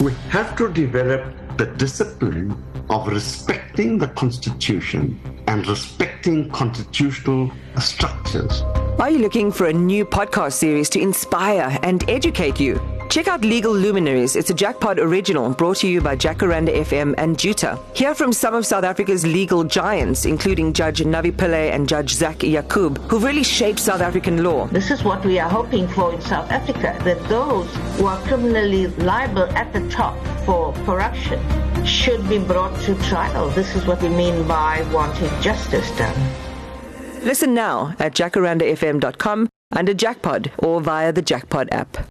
We have to develop the discipline of respecting the Constitution and respecting constitutional structures. Are you looking for a new podcast series to inspire and educate you? Check out Legal Luminaries. It's a JacPod original brought to you by Jacaranda FM and Juta. Hear from some of South Africa's legal giants, including Judge Navi Pillay and Judge Zak Yacoob, who've really shaped South African law. This is what we are hoping for in South Africa that those who are criminally liable at the top for corruption should be brought to trial. This is what we mean by wanting justice done. Listen now at jacarandafm.com under JacPod or via the JacPod app.